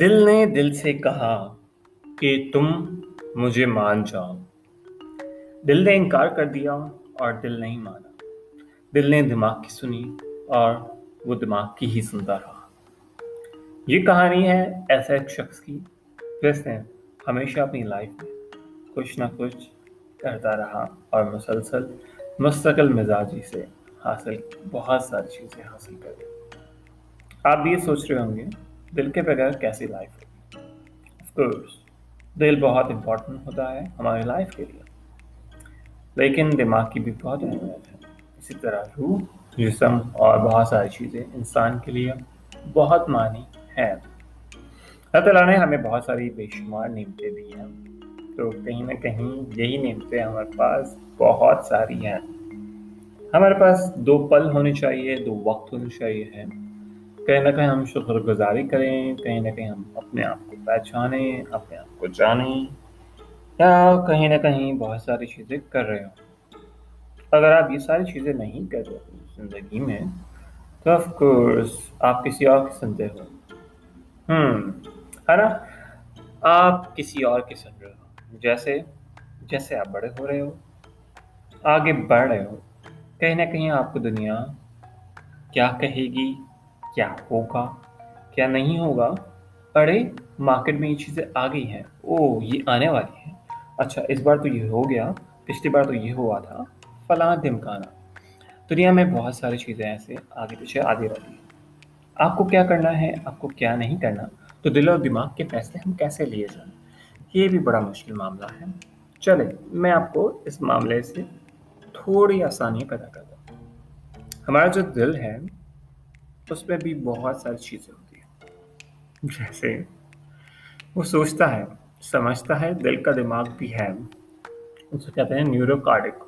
دل نے دل سے کہا کہ تم مجھے مان جاؤ۔ دل نے انکار کر دیا اور دل نہیں مانا۔ دل نے دماغ کی سنی اور وہ دماغ کی ہی سنتا رہا۔ یہ کہانی ہے ایسا ایک شخص کی۔ جس نے ہمیشہ اپنی لائف میں کچھ نہ کچھ کرتا رہا اور مسلسل مستقل مزاجی سے حاصل بہت ساری چیزیں حاصل کر آپ بھی یہ سوچ رہے ہوں گے دل کے بغیر کیسی لائف ہوگی? آف کورس دل بہت امپورٹنٹ ہوتا ہے ہماری لائف کے لیے. لیکن دماغ کی بھی بہت اہمیت ہے. اسی طرح روح، جسم اور بہت ساری چیزیں انسان کے لیے بہت معنی ہیں. اللہ تعالیٰ نے ہمیں بہت ساری بے شمار نعمتیں دی ہیں. تو کہیں نہ کہیں یہی نعمتیں ہمارے پاس بہت ساری ہیں. ہمارے پاس دو پل ہونے چاہیے، دو وقت ہونے چاہیے ہیں. کہیں نہ کہیں ہم شکر گزاری کریں، کہیں نہ کہیں ہم اپنے آپ کو پہچانیں، اپنے آپ کو جانیں، یا کہیں نہ کہیں بہت ساری چیزیں کر رہے ہوں۔ اگر آپ یہ ساری چیزیں نہیں کر رہے زندگی میں، تو آف کورس آپ کسی اور کی سنتے ہو۔ ہوں ہے نا؟ آپ کسی اور کی سن رہے ہو۔ جیسے جیسے آپ بڑے ہو رہے ہو، آگے بڑھ رہے ہو، کہیں نہ کہیں آپ کو دنیا کیا کہے گی؟ کیا ہوگا، کیا نہیں ہوگا؟ ارے مارکیٹ میں یہ چیزیں آ گئی ہیں۔ او یہ آنے والی ہیں۔ اچھا اس بار تو یہ ہو گیا۔ پچھلی بار تو یہ ہوا تھا۔ فلاں دمکانا دنیا میں بہت ساری چیزیں ایسے آگے پیچھے آتی رہتی ہیں۔ آپ کو کیا کرنا ہے؟ آپ کو کیا نہیں کرنا؟ تو دل اور دماغ کے فیصلے ہم کیسے لیے جائیں؟ یہ بھی بڑا مشکل معاملہ ہے۔ چلے، میں آپ کو اس معاملے سے تھوڑی آسانی پیدا کر دوں۔ ہمارا جو دل ہے اس میں بھی بہت ساری چیزیں ہوتی ہیں۔ جیسے وہ سوچتا ہے، سمجھتا ہے، دل کا دماغ بھی ہے۔ اسے کہتے ہیں نیورو کارڈک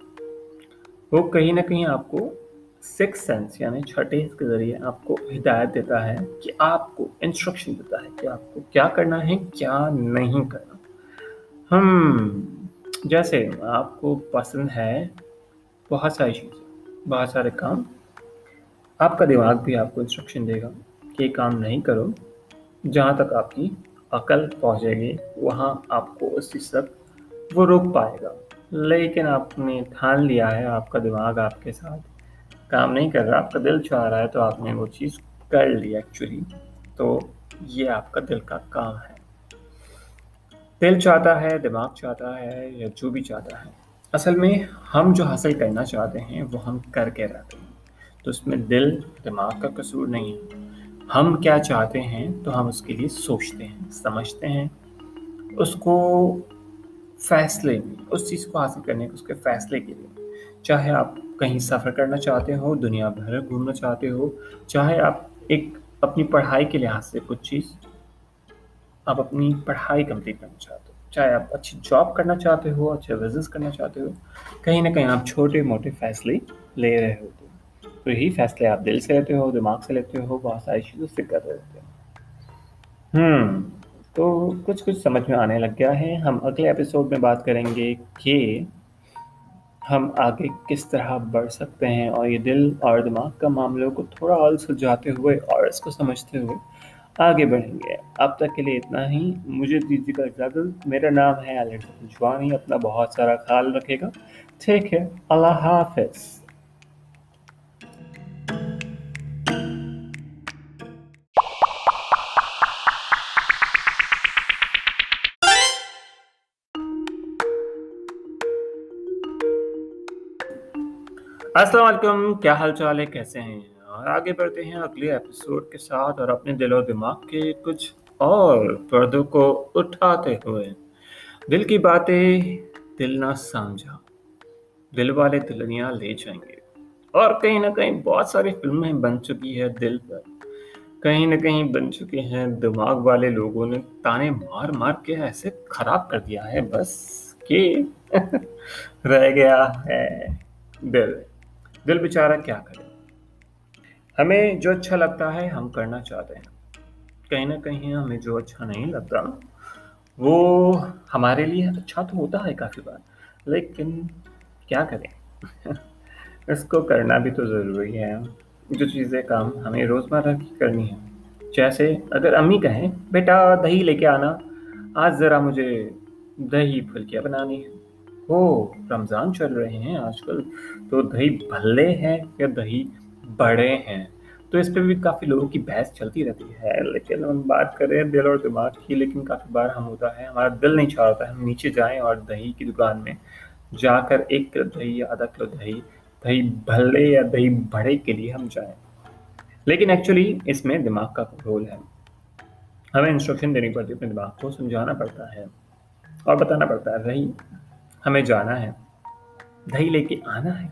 وہ کہیں نہ کہیں آپ کو سکس سینس یعنی چھٹے کے ذریعے آپ کو ہدایت دیتا ہے کہ آپ کو انسٹرکشن دیتا ہے کہ آپ کو کیا کرنا ہے، کیا نہیں کرنا۔ ہم، جیسے آپ کو پسند ہے بہت ساری چیزیں، بہت سارے کام۔ آپ کا دماغ بھی آپ کو انسٹرکشن دے گا کہ یہ کام نہیں کرو۔ جہاں تک آپ کی عقل پہنچے گی، وہاں آپ کو اس چیز تک وہ روک پائے گا۔ لیکن آپ نے ٹھان لیا ہے، آپ کا دماغ آپ کے ساتھ کام نہیں کر رہا، آپ کا دل چاہ رہا ہے، تو آپ نے وہ چیز کر لی ایکچولی تو یہ آپ کا دل کا کام ہے۔ دل چاہتا ہے، دماغ چاہتا ہے، یا جو بھی چاہتا ہے۔ اصل میں ہم جو حاصل کرنا چاہتے ہیں، وہ ہم کر کے رہتے ہیں۔ تو اس میں دل، دماغ کا قصور نہیں ہے۔ ہم کیا چاہتے ہیں تو ہم اس کے لیے سوچتے ہیں، سمجھتے ہیں۔ اس کو فیصلے میں اس چیز کو حاصل کرنے کے، اس کے فیصلے کے لیے۔ چاہے آپ کہیں سفر کرنا چاہتے ہو، دنیا بھر گھومنا چاہتے ہو، چاہے آپ ایک اپنی پڑھائی کے لحاظ سے کچھ چیز، آپ اپنی پڑھائی کمپلیٹ کرنا چاہتے ہو۔ چاہے آپ اچھی جاب کرنا چاہتے ہو، اچھے بزنس کرنا چاہتے ہو، کہیں نہ کہیں آپ چھوٹے موٹے فیصلے لے رہے ہو۔ تو یہی فیصلے آپ دل سے لیتے ہو، دماغ سے لیتے ہو، بہت ساری چیزوں سے کر رہتے ہو۔ ہوں تو کچھ کچھ سمجھ میں آنے لگ گیا ہے۔ ہم اگلے ایپیسوڈ میں بات کریں گے کہ ہم آگے کس طرح بڑھ سکتے ہیں اور یہ دل اور دماغ کا معاملوں کو تھوڑا اور سلجھاتے ہوئے اور اس کو سمجھتے ہوئے آگے بڑھیں گے۔ اب تک کے لیے اتنا ہی۔ مجھے دیجیے کا اجازت۔ میرا نام ہے جوانی۔ اپنا بہت سارا خیال رکھے گا۔ ٹھیک ہے۔ اللہ حافظ۔ السلام علیکم، کیا حال چال ہے؟ کیسے ہیں؟ اور آگے بڑھتے ہیں اگلے ایپیسوڈ کے ساتھ اور اپنے دل و دماغ کے کچھ اور پردوں کو اٹھاتے ہوئے۔ دل کی باتیں، دل نہ سمجھا دل والے دلنیاں لے جائیں گے۔ اور کہیں نہ کہیں بہت ساری فلمیں بن چکی ہے دل پر۔ کہیں نہ کہیں بن چکی ہیں۔ دماغ والے لوگوں نے تانے مار مار کے ایسے خراب کر دیا ہے، بس کہ رہ گیا ہے دل۔ دل بیچارہ کیا کرے؟ ہمیں جو اچھا لگتا ہے ہم کرنا چاہتے ہیں۔ کہیں نہ کہیں ہمیں جو اچھا نہیں لگتا، وہ ہمارے لیے اچھا تو ہوتا ہے کافی بار، لیکن کیا کریں؟ اس کو کرنا بھی تو ضروری ہے۔ جو چیزیں کام ہمیں روزمرہ کی کرنی ہے جیسے اگر امی کہیں، بیٹا، دہی لے کے آنا، آج ذرا مجھے دہی پھلکیاں بنانی ہے ہو رمضان چل رہے ہیں آج کل، تو دہی بھلے ہیں یا دہی بڑے ہیں؟ تو اس پہ بھی کافی لوگوں کی بحث چلتی رہتی ہے، لیکن ہم بات کریں دل اور دماغ کی، لیکن کافی بار ہم ہوتا ہے، ہمارا دل نہیں چاہ ہوتا ہے ہم نیچے جائیں اور دہی کی دکان میں جا کر ایک کلو دہی یا آدھا کلو دہی دہی بھلے یا دہی بڑے کے لیے ہم جائیں۔ لیکن ایکچولی اس میں دماغ کا رول ہے۔ ہمیں انسٹرکشن دینی پڑتی ہے، اپنے دماغ کو سمجھانا پڑتا ہے اور بتانا پڑتا ہے دہی ہمیں جانا ہے۔ دہی لے کے آنا ہے۔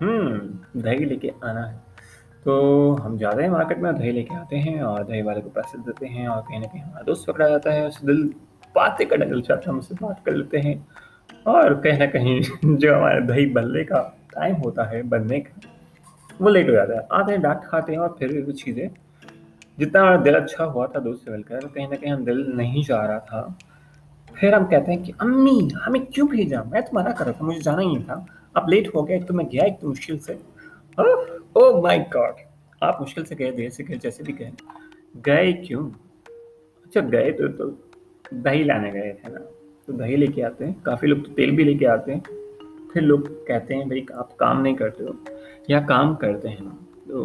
ہوں دہی لے کے آنا ہے۔ تو ہم جاتے ہیں مارکیٹ میں، دہی لے کے آتے ہیں اور دہی والے کو پیسے دیتے ہیں اور کہیں نہ کہیں ہمارا دوست پکڑا جاتا ہے۔ اس دل باتیں کرنے دل چاہتا ہے ہم اس سے بات کر لیتے ہیں۔ اور کہیں نہ کہیں جو ہمارے دہی بننے کا ٹائم ہوتا ہے، بننے کا، وہ لیٹ ہو جاتا ہے۔ آتے ہیں ڈانٹ کھاتے ہیں اور پھر وہ چیزیں۔ جتنا ہمارا دل اچھا ہوا تھا دوست سے مل کر، کہیں نہ کہیں ہم دل نہیں جا رہا تھا۔ پھر ہم کہتے ہیں کہ امی، ہمیں کیوں بھیجا؟ میں تو منع کر رہا تھا مجھے جانا ہی نہیں تھا۔ اب لیٹ ہو گیا، ایک تو میں گیا، ایک تو مشکل سے۔ او مائی گاڈ آپ مشکل سے گئے، دیر سے گئے، جیسے بھی گئے۔ گئے کیوں؟ اچھا گئے تو تو دہی لانے گئے تھے نا؟ تو دہی لے کے آتے ہیں۔ کافی لوگ تو تیل بھی لے کے آتے ہیں۔ پھر لوگ کہتے ہیں، بھائی، آپ کام نہیں کرتے ہو۔ یا کام کرتے ہیں۔ تو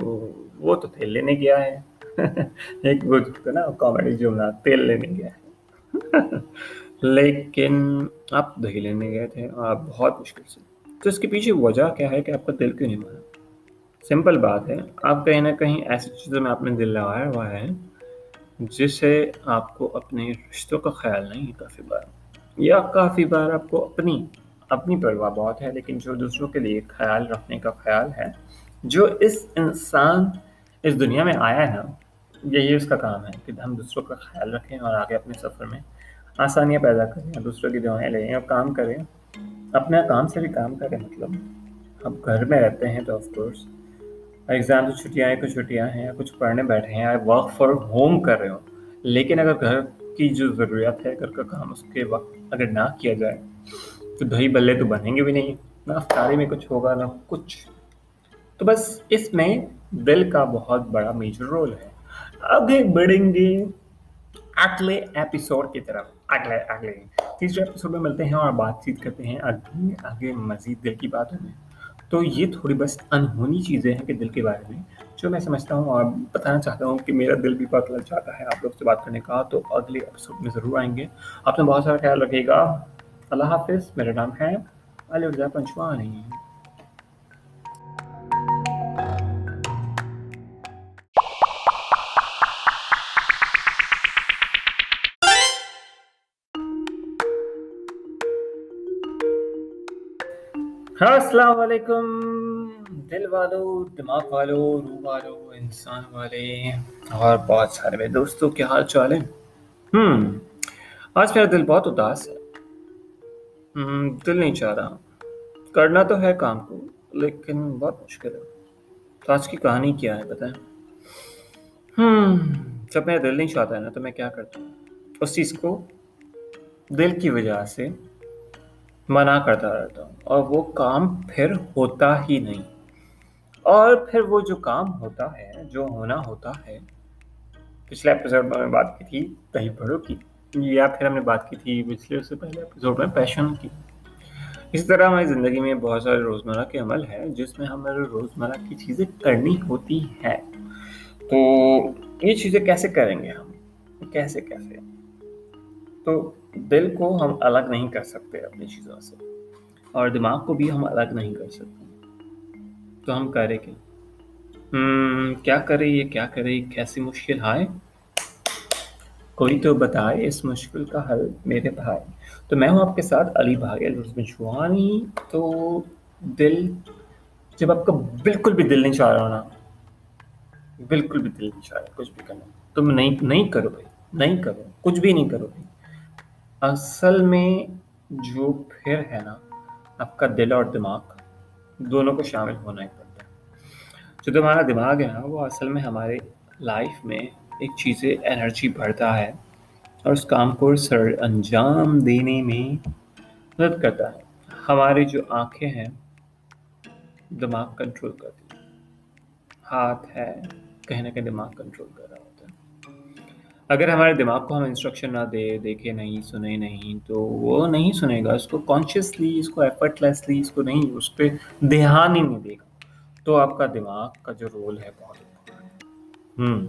وہ تو تیل لینے گیا ہے۔ ایک وہ نا کامیڈی جملہ تیل لینے گیا ہے۔ لیکن آپ دہی لینے گئے تھے اور آپ بہت مشکل سے۔ تو اس کے پیچھے وجہ کیا ہے کہ آپ کا دل کیوں نہیں مانا سمپل بات ہے، آپ کہیں نہ کہیں ایسی چیزوں میں آپ نے دل لگایا ہوا ہے جس سے آپ کو اپنے رشتوں کا خیال نہیں ہے کافی بار۔ یا کافی بار آپ کو اپنی اپنی پرواہ بہت ہے، لیکن جو دوسروں کے لیے خیال رکھنے کا خیال ہے، جو اس انسان، اس دنیا میں آیا ہے نا یہی اس کا کام ہے کہ ہم دوسروں کا خیال رکھیں اور آگے اپنے سفر میں آسانیاں پیدا کریں دوسروں کی دعائیں لیں اور کام کریں۔ اپنا کام سے بھی کام کریں مطلب ہم گھر میں رہتے ہیں تو آف کورس ایگزام تو چھٹیاں ہیں، کچھ چھٹیاں ہیں، کچھ پڑھنے بیٹھے ہیں ورک فار ہوم کر رہے ہو لیکن اگر گھر کی جو ضروریات ہے، گھر کا کام اس کے وقت اگر نہ کیا جائے، تو دہی بلے تو بنیں گے بھی نہیں۔ نہ افطاری میں کچھ ہوگا، نہ کچھ۔ تو بس اس میں دل کا بہت بڑا میجر رول ہے۔ آگے بڑھیں گے۔ اگلے ایپیسوڈ کی طرف۔ اگلے اگلے۔ تیسرے ایپیسوڈ میں ملتے ہیں اور بات چیت کرتے ہیں۔ آگے آگے مزید دل کی باتوں میں۔ تو یہ تھوڑی بس انہونی چیزیں ہیں کہ دل کے بارے میں، جو میں سمجھتا ہوں اور بتانا چاہتا ہوں کہ میرا دل بھی بہت لگ چاہتا ہے آپ لوگ سے بات کرنے کا۔ تو اگلے ایپیسوڈ میں ضرور آئیں گے۔ آپ نے بہت سارا خیال رکھے گا۔ اللہ حافظ۔ میرا نام ہے علی رضا پنچوانی۔ ہاں، السلام علیکم۔ دل والو، دماغ والو، روح والو، انسان والے اور بہت سارے میرے دوستوں کے حال چال ہیں۔ ہم، آج میرا دل بہت اداس ہے۔ دل نہیں چاہ رہا۔ کرنا تو ہے کام کو، لیکن بہت مشکل ہے۔ تو آج کی کہانی کیا ہے بتائیں؟ ہوں جب میرا دل نہیں چاہتا ہے نا، تو میں کیا کرتا ہوں؟ اس چیز کو دل کی وجہ سے منع کرتا رہتا ہوں۔ اور وہ کام پھر ہوتا ہی نہیں۔ اور پھر وہ جو کام ہوتا ہے، جو ہونا ہوتا ہے، پچھلے ایپیسوڈ میں بات کی تھی دہی بڑوں کی۔ یا پھر ہم نے بات کی تھی پچھلے سے پہلے ایپیسوڈ میں پیشن کی۔ اسی طرح ہماری زندگی میں بہت سارے روزمرہ کے عمل ہے جس میں ہمیں روزمرہ کی چیزیں کرنی ہوتی ہے تو یہ چیزیں کیسے کریں گے ہم؟ کیسے کیسے؟ تو دل کو ہم الگ نہیں کر سکتے اپنی چیزوں سے۔ اور دماغ کو بھی ہم الگ نہیں کر سکتے۔ تو ہم کریں کہ کیا کرے یہ؟ کیا کرے؟ کیسی مشکل؟ آئے کوئی تو بتائے اس مشکل کا حل میرے بھائی۔ تو میں ہوں آپ کے ساتھ علی بھائی الرزمشوانی تو دل، جب آپ کا بالکل بھی دل نہیں چاہ رہا نا بالکل بھی دل نہیں چاہ رہا، کچھ بھی کرنا۔ تم نہیں نہیں کرو بھائی، نہیں کرو، کچھ بھی نہیں کرو بھائی۔ اصل میں جو پھر ہے نا، آپ کا دل اور دماغ دونوں کو شامل ہونا ہی پڑتا ہے۔ جو تمہارا دماغ ہے نا، وہ اصل میں ہمارے لائف میں ایک چیزیں انرجی بڑھتا ہے اور اس کام کو سر انجام دینے میں مدد کرتا ہے۔ ہماری جو آنکھیں ہیں، دماغ کنٹرول کرتی ہاتھ ہے، کہیں نہ کہیں دماغ کنٹرول کر رہا ہوتا ہے اگر ہمارے دماغ کو ہم انسٹرکشن نہ دے، دیکھے نہیں، سنے نہیں، تو وہ نہیں سنے گا۔ اس کو کانشیسلی اس کو ایفرٹ لیسلی اس کو نہیں، اس پہ دھیان ہی نہیں دے گا۔ تو آپ کا دماغ کا جو رول ہے، بہت ہوں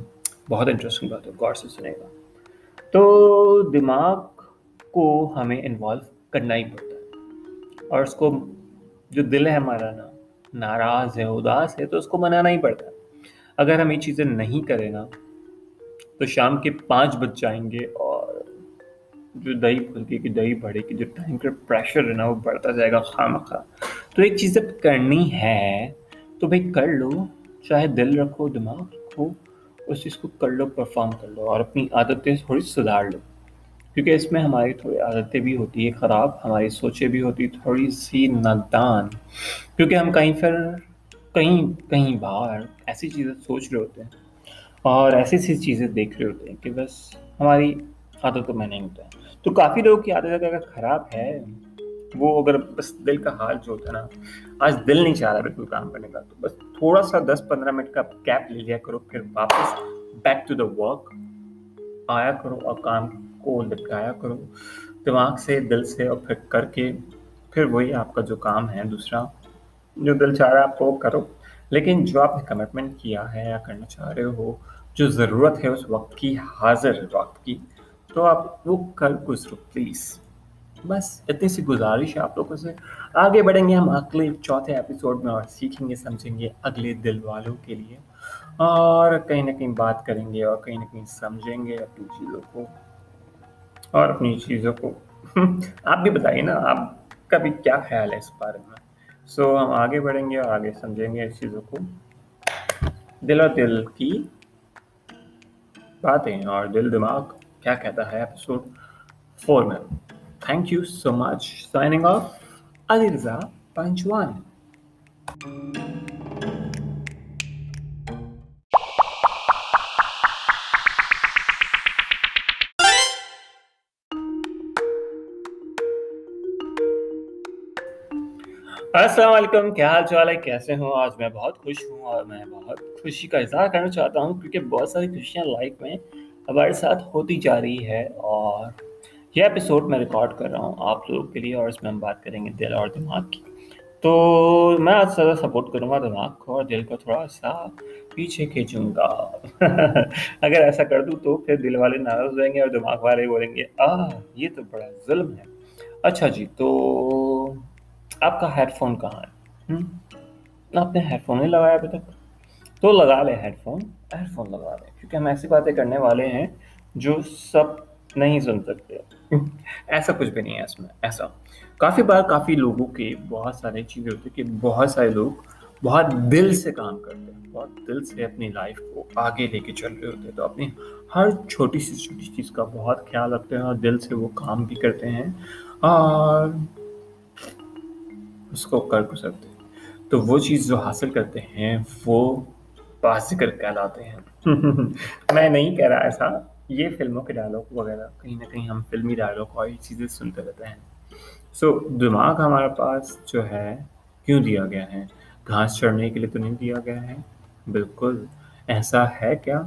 بہت انٹرسٹنگ بات ہے۔ غور سے سنے گا۔ تو دماغ کو ہمیں انوالو کرنا ہی پڑتا ہے۔ اور اس کو جو دل ہے ہمارا نا، ناراض ہے، اداس ہے، تو اس کو منانا ہی پڑتا ہے۔ اگر ہم یہ چیزیں نہیں کریں نا تو شام کے پانچ بج جائیں گے اور جو دہی پھلکی کی دہی بڑھے کی جو ٹائم کا پریشر ہے نا وہ بڑھتا جائے گا خواہ۔ مخواہ تو ایک چیز جب کرنی ہے تو بھائی کر لو، چاہے دل رکھو، دماغ رکھو، اس چیز کو کر لو پرفارم کر لو اور اپنی عادتیں تھوڑی سدھار لو۔ کیونکہ اس میں ہماری تھوڑی عادتیں بھی ہوتی ہیں خراب، ہماری سوچیں بھی ہوتی تھوڑی سی نادان۔ کیونکہ ہم کہیں پھر کہیں کہیں باہر ایسی چیزیں سوچ رہے ہوتے ہیں۔ اور ایسی ایسی چیزیں دیکھ رہے ہوتے ہیں کہ بس ہماری عادتوں میں نہیں ہوتا ہے تو کافی لوگوں کی عادت اگر خراب ہے، وہ اگر بس دل کا حال جو ہوتا ہے نا، آج دل نہیں چاہ رہا بالکل کام کرنے کا، تو بس تھوڑا سا دس پندرہ منٹ کا کیپ لے لیا کرو، پھر واپس بیک ٹو دا ورک آیا کرو اور کام کو لٹکایا کرو۔ دماغ سے، دل سے اور پھر کر کے، پھر وہی آپ کا جو کام ہے، دوسرا جو دل چاہ رہا ہے، آپ کو کرو۔ لیکن جو آپ نے کمٹمنٹ کیا ہے یا کرنا چاہ رہے ہو جو ضرورت ہے اس وقت کی، حاضر وقت کی، تو آپ وہ کر گزرو پلیز بس اتنی سی گزارش ہے آپ لوگوں سے۔ آگے بڑھیں گے ہم، اگلے چوتھے ایپیسوڈ میں اور سیکھیں گے، سمجھیں گے اگلے دل والوں کے لیے۔ اور کہیں نہ کہیں بات کریں گے اور کہیں نہ کہیں سمجھیں گے اپنی چیزوں کو اور اپنی چیزوں کو۔ آپ بھی بتائیے نا، آپ کا بھی کیا خیال ہے اس بارے میں؟ سو ہم آگے بڑھیں گے اور آگے سمجھیں گے اس چیزوں کو۔ دل اور دل کی باتیں اور دل دماغ کیا کہتا ہے ایپیسوڈ فور میں۔ Thank you so much signing off Ali Raza پنچوان۔ السلام علیکم، کیا حال چال ہے؟ کیسے ہوں آج میں بہت خوش ہوں اور میں بہت خوشی کا اظہار کرنا چاہتا ہوں کیونکہ بہت ساری خوشیاں لائف میں ہمارے ساتھ ہوتی جا رہی ہے اور یہ ایپیسوڈ میں ریکارڈ کر رہا ہوں آپ لوگوں کے لیے اور اس میں ہم بات کریں گے دل اور دماغ کی۔ تو میں آج زیادہ سپورٹ کروں گا دماغ کو اور دل کو تھوڑا سا پیچھے کھینچوں گا۔ اگر ایسا کر دوں تو پھر دل والے ناراض ہو جائیں گے اور دماغ والے بولیں گے آ یہ تو بڑا ظلم ہے۔ اچھا جی تو آپ کا ہیڈ فون کہاں ہے؟ آپ نے ہیڈ فون نہیں لگایا ابھی تک۔ تو لگا لیں ہیڈ فون ہیڈ فون لگا لیں۔ کیونکہ ہم ایسی باتیں کرنے والے ہیں جو سب نہیں سن سکتے۔ ایسا کچھ بھی نہیں ہے اس میں، ایسا۔ کافی بار کافی لوگوں کے بہت سارے چیزیں ہوتی کہ بہت سارے لوگ بہت دل سے کام کرتے ہیں، بہت دل سے اپنی لائف کو آگے لے کے چل رہے ہوتے ہیں۔ تو اپنی ہر چھوٹی سی چھوٹی چیز کا بہت خیال رکھتے ہیں اور دل سے وہ کام بھی کرتے ہیں۔ اور اس کو کر گزرتے ہیں۔ تو وہ چیز جو حاصل کرتے ہیں، وہ ذکر کہلاتے ہیں۔ میں نہیں کہہ رہا ایسا۔ یہ فلموں کے ڈائلاگ وغیرہ، کہیں نہ کہیں ہم فلمی ڈائلاگ اور یہ چیزیں سنتے رہتے ہیں۔ سو دماغ ہمارے پاس جو ہے، کیوں دیا گیا ہے؟ گھاس چڑھنے کے لیے تو نہیں دیا گیا ہے۔ بالکل۔ ایسا ہے کیا؟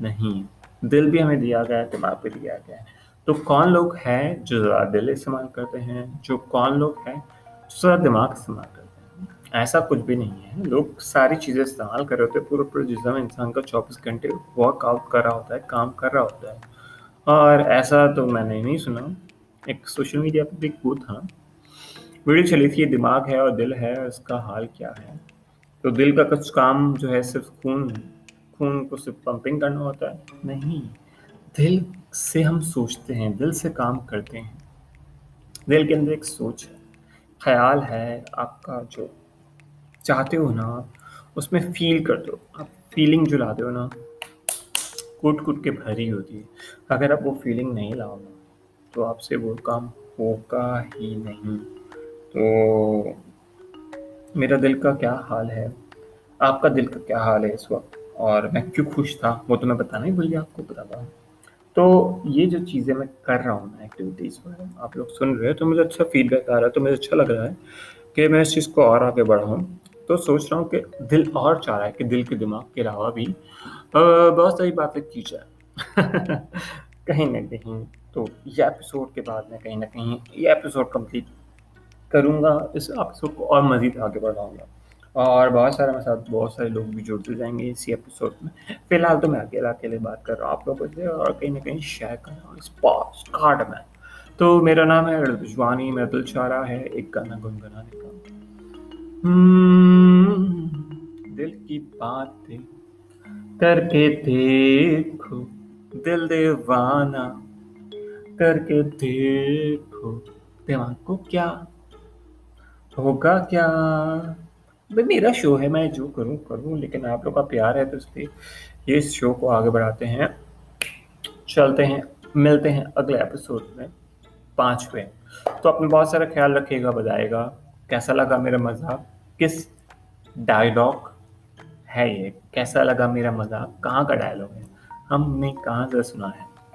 نہیں۔ دل بھی ہمیں دیا گیا ہے، دماغ بھی دیا گیا ہے۔ تو کون لوگ ہیں جو ذرا دل استعمال کرتے ہیں؟ جو کون لوگ ہیں ذرا دماغ استعمال کرتے ہیں ایسا کچھ بھی نہیں ہے۔ لوگ ساری چیزیں استعمال کر رہے ہوتے ہیں۔ پورے پورے جسم انسان کا چوبیس گھنٹے ورک آؤٹ کر رہا ہوتا ہے، کام کر رہا ہوتا ہے۔ اور ایسا تو میں نے نہیں سنا۔ ایک سوشل میڈیا پہ بھی وہ تھا۔ ویڈیو چلی تھی، یہ دماغ ہے اور دل ہے اس کا حال کیا ہے؟ تو دل کا کچھ کام جو ہے، صرف خون خون کو صرف پمپنگ کرنا ہوتا ہے۔ نہیں، دل سے ہم سوچتے ہیں، دل سے کام کرتے ہیں۔ دل کے اندر ایک سوچ ہے۔ خیال ہے، آپ کا جو چاہتے ہو نا، اس میں فیل کرتے ہو آپ فیلنگ جو لاتے ہو نا، کٹ کٹ کے بھری ہوتی ہے۔ اگر آپ وہ فیلنگ نہیں لاؤ نا، تو آپ سے وہ کام ہوگا ہی نہیں۔ تو میرا دل کا کیا حال ہے؟ آپ کا دل کا کیا حال ہے اس وقت؟ اور میں کیوں خوش تھا؟ وہ تو میں بتانا ہی بھول گیا، آپ کو بتاتا ہوں تو یہ جو چیزیں میں کر رہا ہوں ایکٹیویٹیز میں، آپ لوگ سن رہے ہیں تو مجھے اچھا فیڈ بیک آ رہا ہے تو مجھے اچھا لگ رہا ہے کہ میں اس چیز کو اور آگے بڑھاؤں۔ تو سوچ رہا ہوں کہ دل اور چاہ رہا ہے کہ دل کے دماغ کے علاوہ بھی بہت ساری باتیں کی جائے کہیں نہ کہیں تو یہ ایپیسوڈ کے بعد میں کہیں نہ کہیں یہ ایپیسوڈ کمپلیٹ کروں گا، اس ایپیسوڈ کو اور مزید آگے بڑھاؤں گا۔ اور بہت سارے میرے ساتھ بہت سارے لوگ بھی جڑتے جائیں گے اسی ایپیسوڈ میں۔ فی الحال تو میں اکیلا اکیلے بات کر رہا ہوں آپ لوگوں سے اور کہیں نہ کہیں شیئر کر رہا ہوں اس پاسٹ کارڈ میں۔ تو میرا نام ہے رضوانی میرا دل چاہ رہا ہے، ایک گانا گنگنانے کا۔ دل کی باتیں کر کے دیکھو، دل دیوانہ کر کے دیکھو۔ دماغ کو کیا ہوگا کیا؟ میرا شو ہے، میں جو کروں کروں، لیکن آپ لوگ کا پیار ہے تو اس لیے یہ اس شو کو آگے بڑھاتے ہیں۔ چلتے ہیں، ملتے ہیں اگلے ایپیسوڈ میں پانچویں تو اپنا بہت سارا خیال رکھیے گا بتائے گا، کیسا لگا میرا مذہب کس ڈائلاگ ہے یہ؟ کیسا لگا میرا مذہب کہاں کا ڈائلاگ ہے؟ ہم نے کہاں سے سنا ہے؟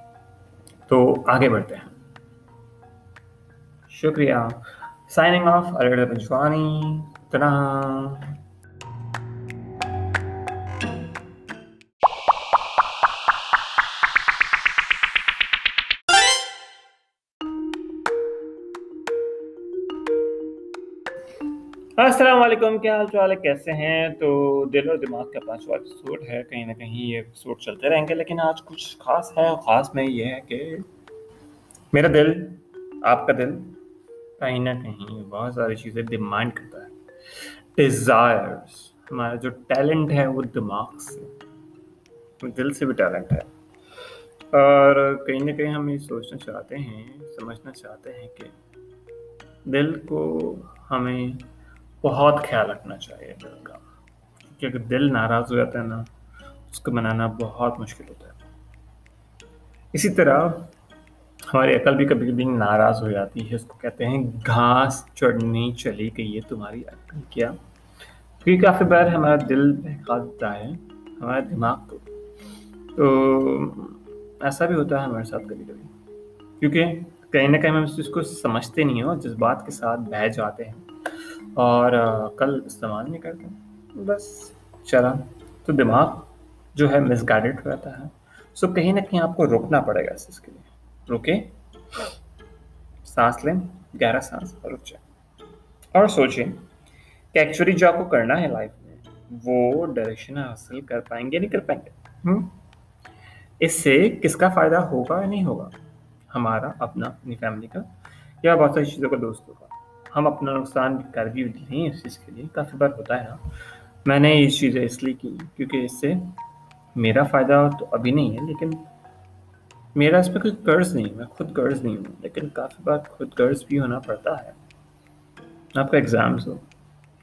تو آگے بڑھتے ہیں۔ شکریہ۔ سائننگ آف الرٹ پنچوانی تنا السلام علیکم کیا حال چال ہے کیسے ہیں تو دل اور دماغ کا پانچواں ایپیسوڈ ہے کہیں نہ کہیں یہ ایپیسوڈ چلتے رہیں گے لیکن آج کچھ خاص ہے خاص میں یہ ہے کہ میرا دل آپ کا دل کہیں نہ کہیں بہت ساری چیزیں ڈیمانڈ کرتا ہے ڈیزائرس ہمارا جو ٹیلنٹ ہے وہ دماغ سے، دل سے بھی ٹیلنٹ ہے۔ اور کہیں نہ کہیں ہم یہ سوچنا چاہتے ہیں، سمجھنا چاہتے ہیں کہ دل کو ہمیں بہت خیال رکھنا چاہیے دل کا۔ کیونکہ دل ناراض ہو جاتا ہے نا، اس کو بنانا بہت مشکل ہوتا ہے۔ اسی طرح ہماری عقل بھی کبھی کبھی ناراض ہو جاتی ہے، اس کو کہتے ہیں، گھاس چڑھنی چلی گئی ہے تمہاری عقل، کیا؟ کیونکہ کافی بار ہمارا دل بہکا دیتا ہے، ہمارا دماغ کو۔ تو ایسا بھی ہوتا ہے ہمارے ساتھ کبھی کبھی۔ کیونکہ کہیں نہ کہیں ہم اس چیز کو سمجھتے نہیں ہو، جذبات کے ساتھ بہہ جاتے ہیں اور کل استعمال نہیں کرتے۔ بس چلا۔ تو دماغ جو ہے مس گائڈیڈ ہو جاتا ہے۔ سو کہیں نہ کہیں آپ کو روکنا پڑے گا اس چیز کے لیے۔ رکے سانس لیں گہرا سانس، اور رک جائیں اور سوچیں کہ ایکچولی جو آپ کو کرنا ہے لائف میں، وہ ڈائریکشن حاصل کر پائیں گے نہیں کر پائیں گے؟ اس سے کس کا فائدہ ہوگا یا نہیں ہوگا؟ ہمارا، اپنا، اپنی فیملی کا، یا بہت ساری چیزوں کا، دوستوں کا۔ ہم اپنا نقصان کر بھی رہے ہیں اس چیز کے لیے۔ کافی بار ہوتا ہے نا۔ میں نے یہ چیزیں اس لیے کی، کیونکہ اس سے میرا فائدہ تو ابھی نہیں ہے، لیکن میرا اس پہ کوئی قرض نہیں، میں خود قرض نہیں ہوں، لیکن کافی بار خود قرض بھی ہونا پڑتا ہے۔ آپ کا ایگزامس ہو،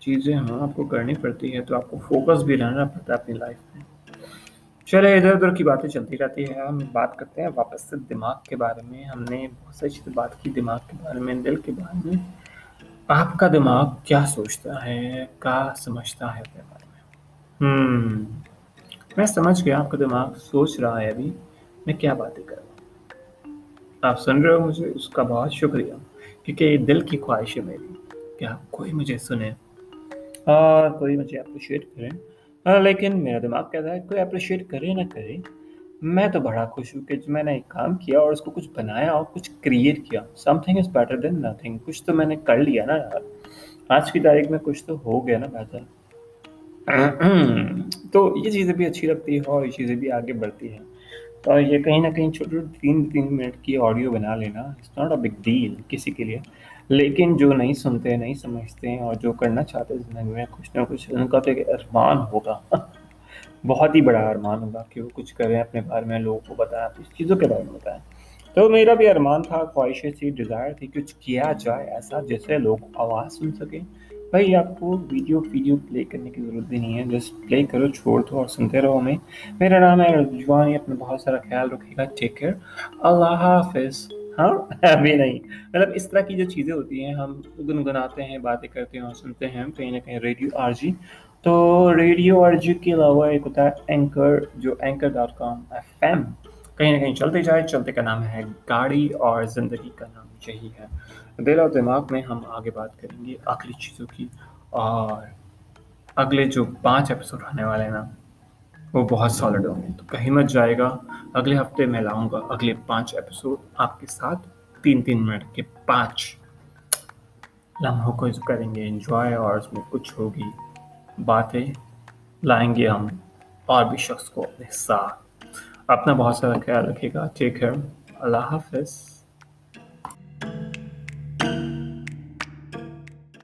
چیزیں ہاں آپ کو کرنی پڑتی ہے تو آپ کو فوکس بھی رہنا پڑتا ہے اپنی لائف میں۔ چلے، ادھر ادھر کی باتیں چلتی رہتی ہے ہم بات کرتے ہیں واپس سے دماغ کے بارے میں۔ ہم نے بہت ساری چیزیں بات کی دماغ کے بارے میں، دل کے بارے میں۔ آپ کا دماغ کیا سوچتا ہے کیا سمجھتا ہے اپنے بارے میں؟ ہوں میں سمجھ گیا آپ کا دماغ سوچ رہا ہے ابھی۔ میں کیا باتیں کر رہا ہوں؟ آپ سن رہے ہو مجھے؟ اس کا بہت شکریہ، کیونکہ یہ دل کی خواہش ہے میری کہ آپ کوئی مجھے سنے اور کوئی مجھے اپریشیٹ کرے لیکن میرا دماغ کہتا ہے کوئی اپریشیٹ کرے نہ کرے، میں تو بڑا خوش ہوں کہ میں نے ایک کام کیا اور اس کو کچھ بنایا اور کچھ کریٹ کیا۔ Something is better than nothing کچھ تو میں نے کر لیا نا یار۔ آج کی تاریخ میں کچھ تو ہو گیا نا بہتر۔ تو یہ چیزیں بھی اچھی لگتی ہے اور یہ چیزیں بھی آگے بڑھتی ہیں۔ اور یہ کہیں نہ کہیں چھوٹے تین تین منٹ کی آڈیو بنا لینا. It's not a big deal کسی کے لیے. لیکن جو نہیں سنتے، نہیں سمجھتے ہیں اور جو کرنا چاہتے ہیں زندگی میں، کچھ نہ کچھ ان کا تو ایک ارمان ہوگا. بہت ہی بڑا ارمان ہوگا کہ وہ کچھ کریں اپنے بارے میں، لوگوں کو بتائیں، اس چیزوں کے بارے میں بتائیں. تو میرا بھی ارمان تھا، خواہشیں تھی ڈیزائر تھی کچھ کیا جائے ایسا جیسے لوگ آواز سن سکیں بھائی، آپ کو ویڈیو ویڈیو پلے کرنے کی ضرورت بھی نہیں ہے۔ جسٹ پلے کرو، چھوڑ دو اور سنتے رہو ہمیں۔ میرا نام ہے رجوانی اپنا بہت سارا خیال رکھے گا۔ ٹیک کیئر اللہ حافظ۔ ہاں؟ ابھی نہیں۔ مطلب اس طرح کی جو چیزیں ہوتی ہیں، ہم گنگناتے ہیں، باتیں کرتے ہیں اور سنتے ہیں کہیں نہ کہیں۔ Radio R G. تو ریڈیو آر جی کے علاوہ ایک ہوتا ہے اینکر جو anchor dot com. F M کہیں نہ کہیں چلتے جائے، چلتے کا نام ہے گاڑی اور زندگی کا نام یہی ہے۔ دل اور دماغ میں ہم آگے بات کریں گے اگلی چیزوں کی۔ اور اگلے جو پانچ ایپیسوڈ آنے والے ہیں نا، وہ بہت سالڈ ہوں گے۔ تو کہیں مت جائے گا، اگلے ہفتے میں لاؤں گا اگلے پانچ ایپیسوڈ آپ کے ساتھ۔ تین تین منٹ کے پانچ لمحوں کو کریں گے انجوائے اور اس میں کچھ ہوگی باتیں۔ لائیں گے ہم اور بھی شخص کو اپنے ساتھ۔ اپنا بہت سارا خیال رکھے گا۔ Take care. اللہ حافظ۔